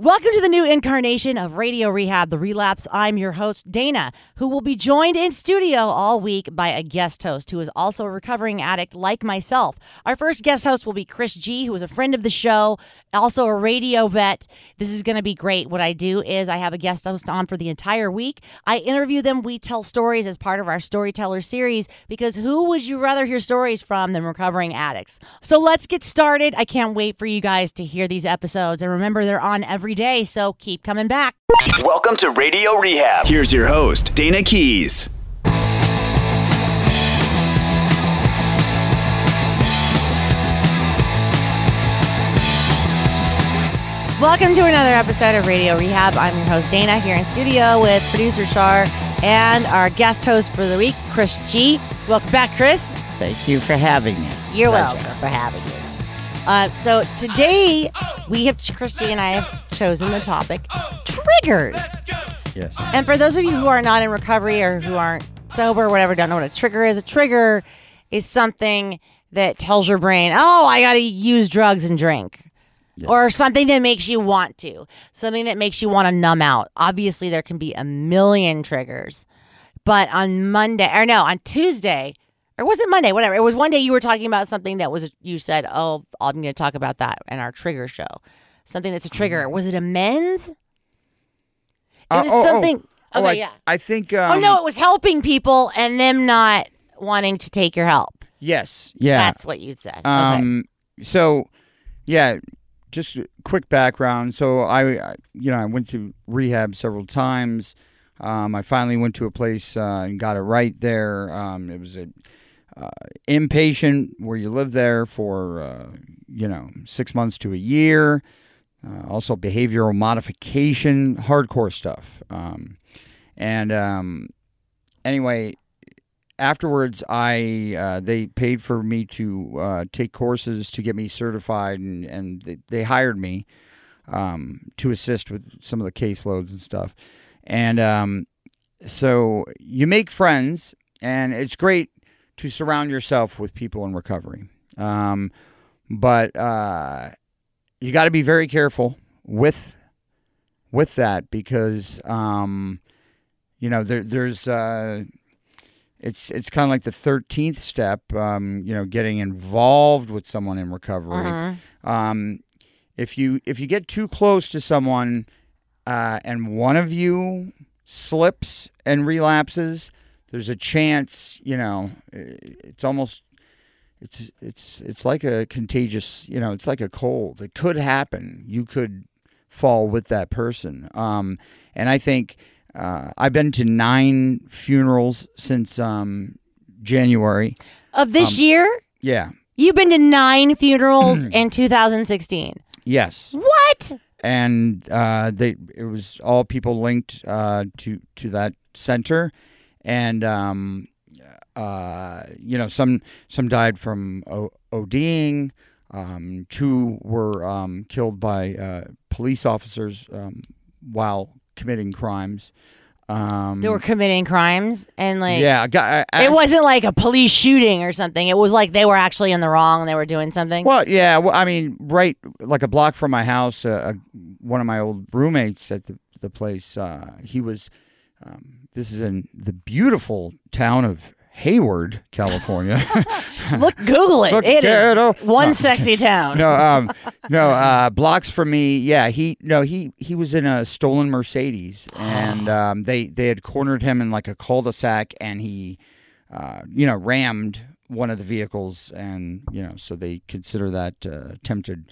Welcome to the new incarnation of Radio Rehab, The Relapse. I'm your host, Dayna, who will be joined in studio all week by a guest host who is also a recovering addict like myself. Our first guest host will be Chris G, who is a friend of the show, also a radio vet. This is going to be great. What I do is I have a guest host on for the entire week. I interview them. We tell stories as part of our storyteller series because who would you rather hear stories from than recovering addicts? So let's get started. I can't wait for you guys to hear these episodes. And remember, they're on every day, so keep coming back. Welcome to Radio Rehab. Here's your host, Dayna Keys. Welcome to another episode of Radio Rehab. I'm your host, Dayna, here in studio with producer Shar and our guest host for the week, Chris G. Welcome back, Chris. Thank you for having me. You're Pleasure. welcome for having me. Uh, so today we have Chris G and I have chosen the topic triggers. Yes. And for those of you who are not in recovery or who aren't sober, or whatever, don't know what a trigger is. A trigger is something that tells your brain, "Oh, I got to use drugs and drink." Or something that makes you want to, something that makes you want to numb out. Obviously, there can be a million triggers, but on Monday, or no, on Tuesday, or was it Monday? Whatever. It was one day you were talking about something that was, you said, Oh, I'm going to talk about that in our trigger show. Something that's a trigger. Was it amends? It Uh, was oh, oh. something. Oh, okay, I, yeah. I think. Um, oh, no, it was helping people and them not wanting to take your help. Yes. Yeah. That's what you said. okay. Um. So, yeah. Just quick background. So I, I- you know, I went to rehab several times. Um, I finally went to a place uh, and got it right there. Um, it was a uh, inpatient where you live there for uh, you know six months to a year. Uh, also behavioral modification, hardcore stuff. Um, and um, anyway, afterwards, I uh, they paid for me to uh, take courses to get me certified, and and they, they hired me um, to assist with some of the caseloads and stuff. And um, so you make friends, and it's great to surround yourself with people in recovery. Um, but uh, you got to be very careful with with that because um, you know there, there's uh, it's it's kind of like the thirteenth step. Um, you know, getting involved with someone in recovery. Mhm. Um, if you if you get too close to someone uh, and one of you slips and relapses, there's a chance. You know, it's almost it's it's it's like a contagious. You know, it's like a cold. It could happen. You could fall with that person. Um, and I think uh, I've been to nine funerals since um, January. Of this um, year, Yeah. you've been to nine funerals in 2016. Yes. What? and uh, they it was all people linked uh, to to that center, and um, uh, you know some some died from o- ODing. Um, two were um, killed by uh, police officers um, while committing crimes. Um, They were committing crimes and like yeah, I I, it wasn't like a police shooting or something. It was like they were actually in the wrong and they were doing something. Well, yeah. Well, I mean, right, like a block from my house, uh, one of my old roommates at the the place. Uh, he was. Um, this is in the beautiful town of Hayward, California. Look, Google it. Look, it ghetto. one No. sexy town. no, um, no, uh, blocks from me. Yeah, he no, he he was in a stolen Mercedes, and um, they they had cornered him in like a cul-de-sac, and he, uh, you know, rammed one of the vehicles, and you know, so they consider that uh, attempted,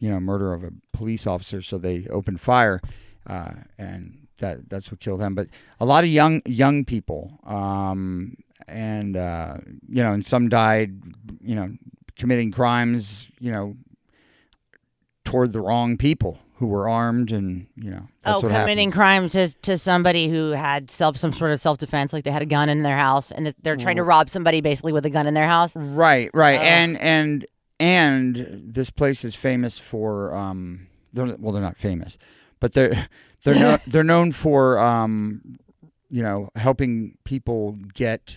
you know, murder of a police officer. So they opened fire, uh, and that that's what killed him. But a lot of young young people, um, and uh, you know, and some died, you know, committing crimes, you know, toward the wrong people who were armed, and you know, that's oh, committing happens. crime to to somebody who had self some sort of self defense, like they had a gun in their house and they're trying to rob somebody basically with a gun in their house. Right, right, Oh. and and and this place is famous for um, they're, well, they're not famous, but they're they're no, they're known for um, you know, helping people get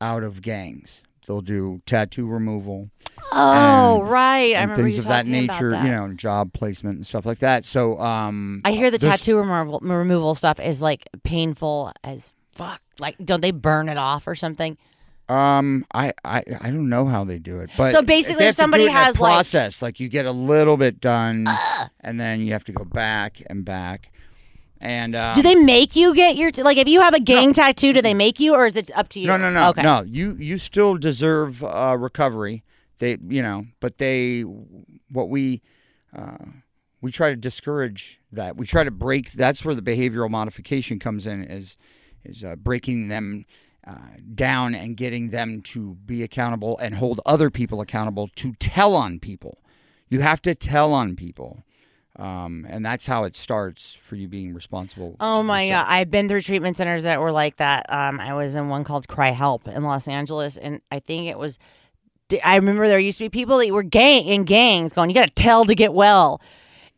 out of gangs they'll do tattoo removal Oh, and- right. I and remember things of that nature. that. You know, and job placement and stuff like that. So um, I hear the tattoo removal, removal stuff is like painful as fuck. Like, don't they burn it off or something? Um, I, I I don't know how they do it, but So basically, if have to do somebody it in a has, like- process, like, you get a little bit done, and then you have to go back and back, and um, Do they make you get your like if you have a gang tattoo? Do they make you, or is it up to you? No, no, no, Okay. no. You you still deserve uh, recovery. They, you know, but they, what we, uh, we try to discourage that. We try to break. That's where the behavioral modification comes in. Is is uh, breaking them uh, down and getting them to be accountable and hold other people accountable to tell on people. You have to tell on people. Um, and that's how it starts for you being responsible. Oh my yourself. god, I've been through treatment centers that were like that. Um, I was in one called CRI-Help in Los Angeles, and I think it was. I remember there used to be people that were gang in gangs going, "You got to tell to get well,"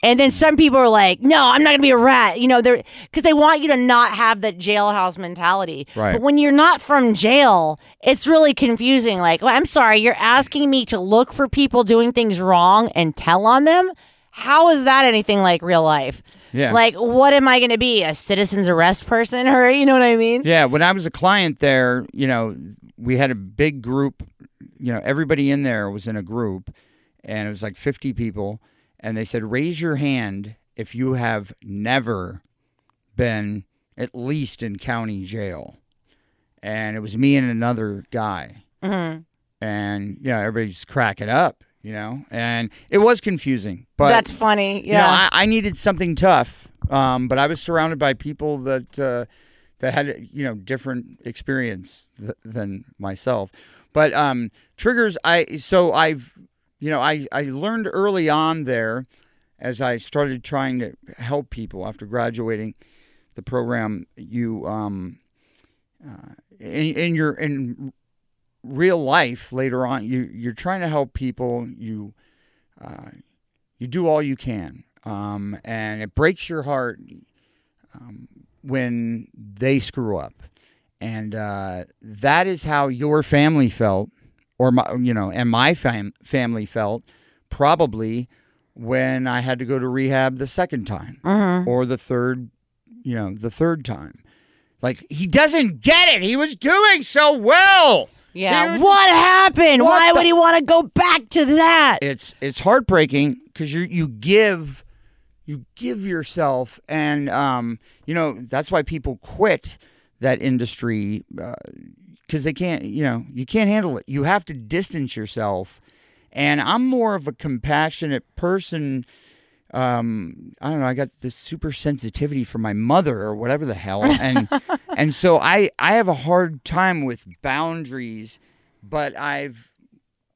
and then some people are like, "No, I'm not gonna be a rat," you know, they're because they want you to not have that jailhouse mentality. Right. But when you're not from jail, it's really confusing. Like, well, I'm sorry, you're asking me to look for people doing things wrong and tell on them. How is that anything like real life? Yeah. Like, what am I going to be? A citizen's arrest person? Or, you know what I mean? Yeah, when I was a client there, you know, we had a big group. You know, everybody in there was in a group, and it was like 50 people. And they said, raise your hand if you have never been at least in county jail. And it was me and another guy. hmm And, you know, everybody's cracking up, you know, and it was confusing. But That's funny. you know, Yeah. I, I needed something tough, um, but I was surrounded by people that uh, that had you know different experience th- than myself. But um, triggers, I so I've you know I I learned early on there as I started trying to help people after graduating the program. You um, uh, in, in your in real life later on, you you're trying to help people. You uh, you do all you can, um, and it breaks your heart um, when they screw up, and uh, that is how your family felt, or my, you know, and my fam- family felt probably when I had to go to rehab the second time Mhm. or the third, you know, the third time. Like he doesn't get it. He was doing so well. Yeah. Was- What happened? What Why the- would he want to go back to that? it's it's heartbreaking because you you give you give yourself and um you know that's why people quit that industry because they can't you know you can't handle it. You have to distance yourself. And i'm more of a compassionate person. Um i don't know i got this super sensitivity from my mother or whatever the hell. And and so i i have a hard time with boundaries but i've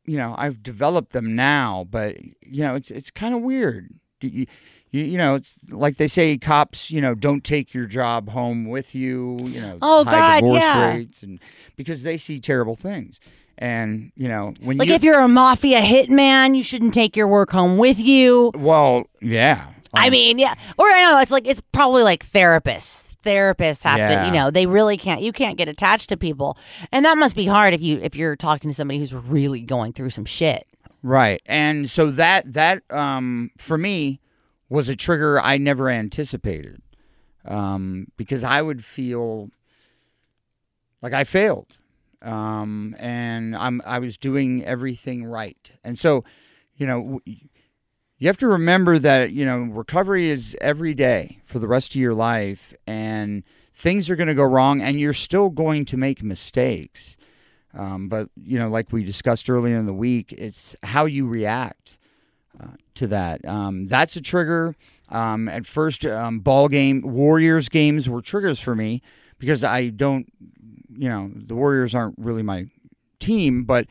you know I've developed them now, but you know it's it's kind of weird. Do You, you you know it's like they say cops you know don't take your job home with you. You know Oh, high God, divorce yeah. rates and because they see terrible things. And you know when you Like you if you're a mafia hitman, you shouldn't take your work home with you. well yeah I Um, mean, yeah. Or I know it's like it's probably like therapists. Therapists have to, you know, they really can't. You can't get attached to people, and that must be hard if you if you're talking to somebody who's really going through some shit. Right. And so that that um for me was a trigger I never anticipated. Um because I would feel like I failed. Um and I'm I was doing everything right. And so, you know, you have to remember that, you know, recovery is every day for the rest of your life and things are going to go wrong and you're still going to make mistakes. Um, but you know, like we discussed earlier in the week, it's how you react to that. Um, that's a trigger. Um, at first, um, ball game Warriors games were triggers for me because I don't, you know, the Warriors aren't really my team, but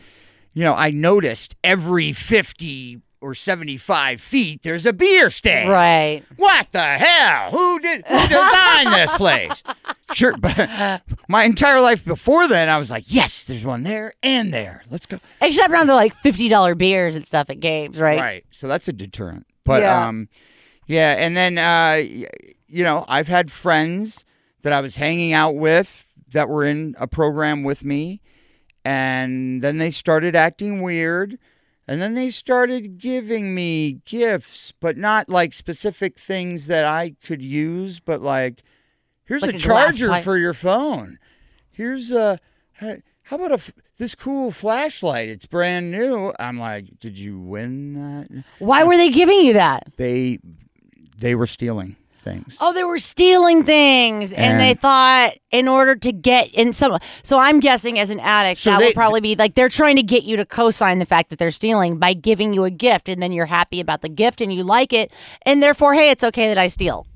you know, I noticed every fifty or seventy-five feet there's a beer stand. Right. What the hell? Who did who designed this place? Sure, but my entire life before then, I was like, yes, there's one there and there. Let's go. Except on the like fifty dollar beers and stuff at games, right? Right. So that's a deterrent. But Yeah. um, yeah, and then uh, you know, I've had friends that I was hanging out with that were in a program with me, and then they started acting weird. And then they started giving me gifts, but not like specific things that I could use, but like, here's Like a charger for your phone. Here's a, how about a, this cool flashlight? It's brand new. I'm like, did you win that? Why were they giving you that? They, they were stealing things. Oh, they were stealing things, and, they thought in order to get in some. So I'm guessing as an addict, So that they- would probably be like they're trying to get you to co-sign the fact that they're stealing by giving you a gift, and then you're happy about the gift and you like it, and therefore, hey, it's okay that I steal.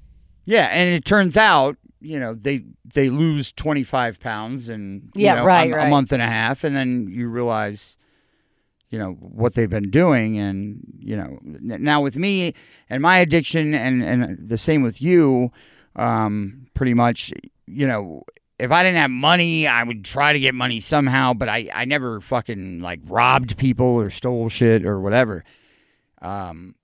Yeah, and it turns out, you know, they they lose 25 pounds in you Yeah, know, right, a, a month and a half, and then you realize, you know, what they've been doing, and you know, now with me and my addiction, and and the same with you, um, pretty much, you know. If I didn't have money, I would try to get money somehow, but I, I never fucking like robbed people or stole shit or whatever. Um,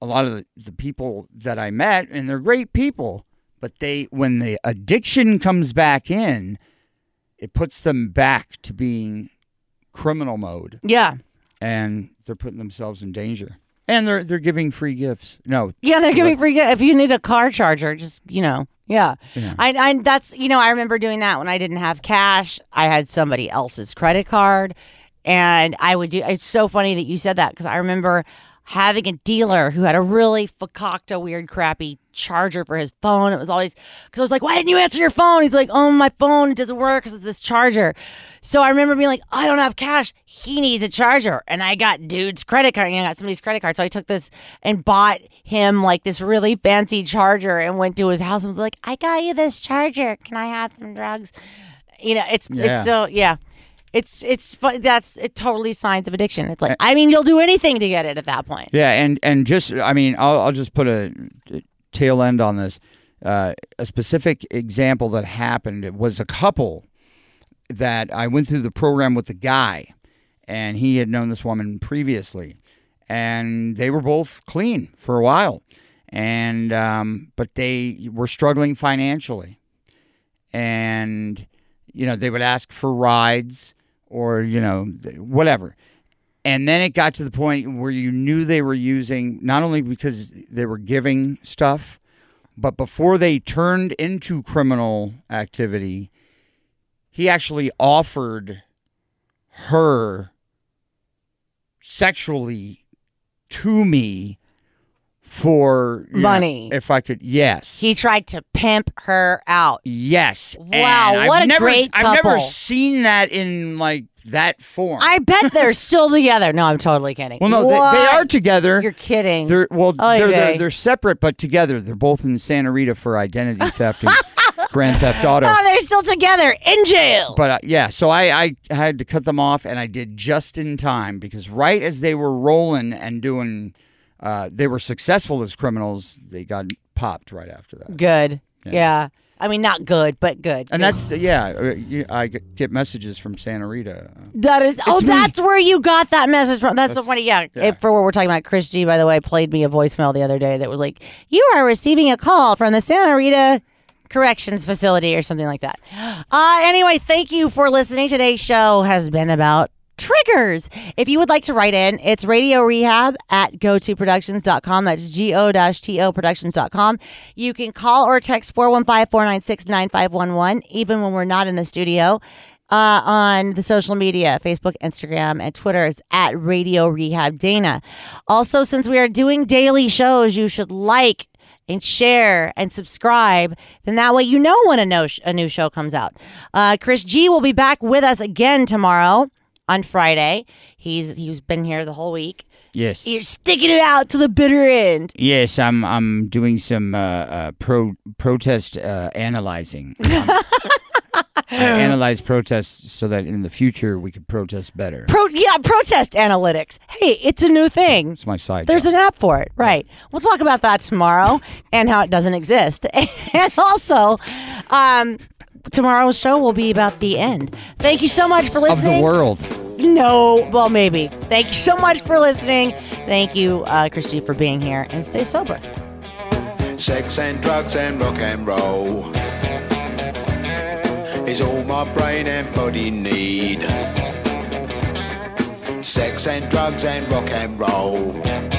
a lot of the, the people that I met, and they're great people, but they when the addiction comes back in, it puts them back to being criminal mode, Yeah, and they're putting themselves in danger. And they're they're giving free gifts. No, yeah, they're giving free. Gifts. If you need a car charger, just you know, yeah. Yeah. I, I that's you know I remember doing that when I didn't have cash. I had somebody else's credit card, and I would do. It's so funny that you said that because I remember having a dealer who had a really fakakta weird crappy charger for his phone. It was always because I was like, "Why didn't you answer your phone?" He's like, "Oh, my phone doesn't work because of this charger." So I remember being like, "I don't have cash. He needs a charger," and I got dude's credit card. You know, I got somebody's credit card, so I took this and bought him like this really fancy charger and went to his house and was like, "I got you this charger. Can I have some drugs?" You know, it's Yeah. it's so yeah. It's it's fun. That's it. Totally signs of addiction. It's like I mean, you'll do anything to get it at that point. Yeah, and and just I mean, I'll I'll just put a tail end on this. Uh, a specific example that happened it was a couple that I went through the program with the guy, and he had known this woman previously, and they were both clean for a while, and um, but they were struggling financially, and you know they would ask for rides or you know whatever and then it got to the point where you knew they were using not only because they were giving stuff, but before they turned into criminal activity, he actually offered her sexually to me for you know, Money. if I could, yes. He tried to pimp her out. yes. Wow, And what I've a never, great I've never seen that in like that form. I bet they're still together. No, I'm totally kidding. well, no, they, they are together. You're kidding. They're well, Oy they're, they're they're separate but together. They're both in Santa Rita for identity theft and grand theft auto. oh, they're still together in jail. But uh, yeah, so I I had to cut them off, and I did just in time because right as they were rolling and doing, uh, they were successful as criminals. They got popped right after that, good. Yeah. Yeah. I mean, not good, but good. and that's yeah. uh, I get messages from Santa Rita. That is. Oh, me. that's where you got that message from. That's, That's- funny. Yeah. yeah. If- for what we're talking about, Chris G, by the way, played me a voicemail the other day that was like, "You are receiving a call from the Santa Rita Corrections Facility" or something like that. Uh, anyway, thank you for listening. Today's show has been about triggers. If you would like to write in, it's radio rehab at gotoproductions.com. That's G-O-T-O productions.com. You can call or text 415-496-9511, even when we're not in the studio. Uh, on the social media, Facebook, Instagram, and Twitter is at Radio Rehab Dayna. Also, since we are doing daily shows, you should like and share and subscribe. Then that way you know when a, no a new show comes out. Uh, Chris G will be back with us again tomorrow on Friday. He's he's been here the whole week. Yes. You're sticking it out to the bitter end. Yes, I'm. I'm doing some uh, uh, pro protest uh, analyzing. I analyze protests so that in the future we could protest better. Pro yeah, protest analytics. Hey, it's a new thing. It's my side. There's job. an app for it, right? We'll talk about that tomorrow and how it doesn't exist. And also, um, tomorrow's show will be about the end. Thank you so much for of listening. the world. No, well, maybe. Thank you so much for listening. Thank you, uh, Chris G, for being here, and stay sober. Sex and drugs and rock and roll is all my brain and body need. Sex and drugs and rock and roll.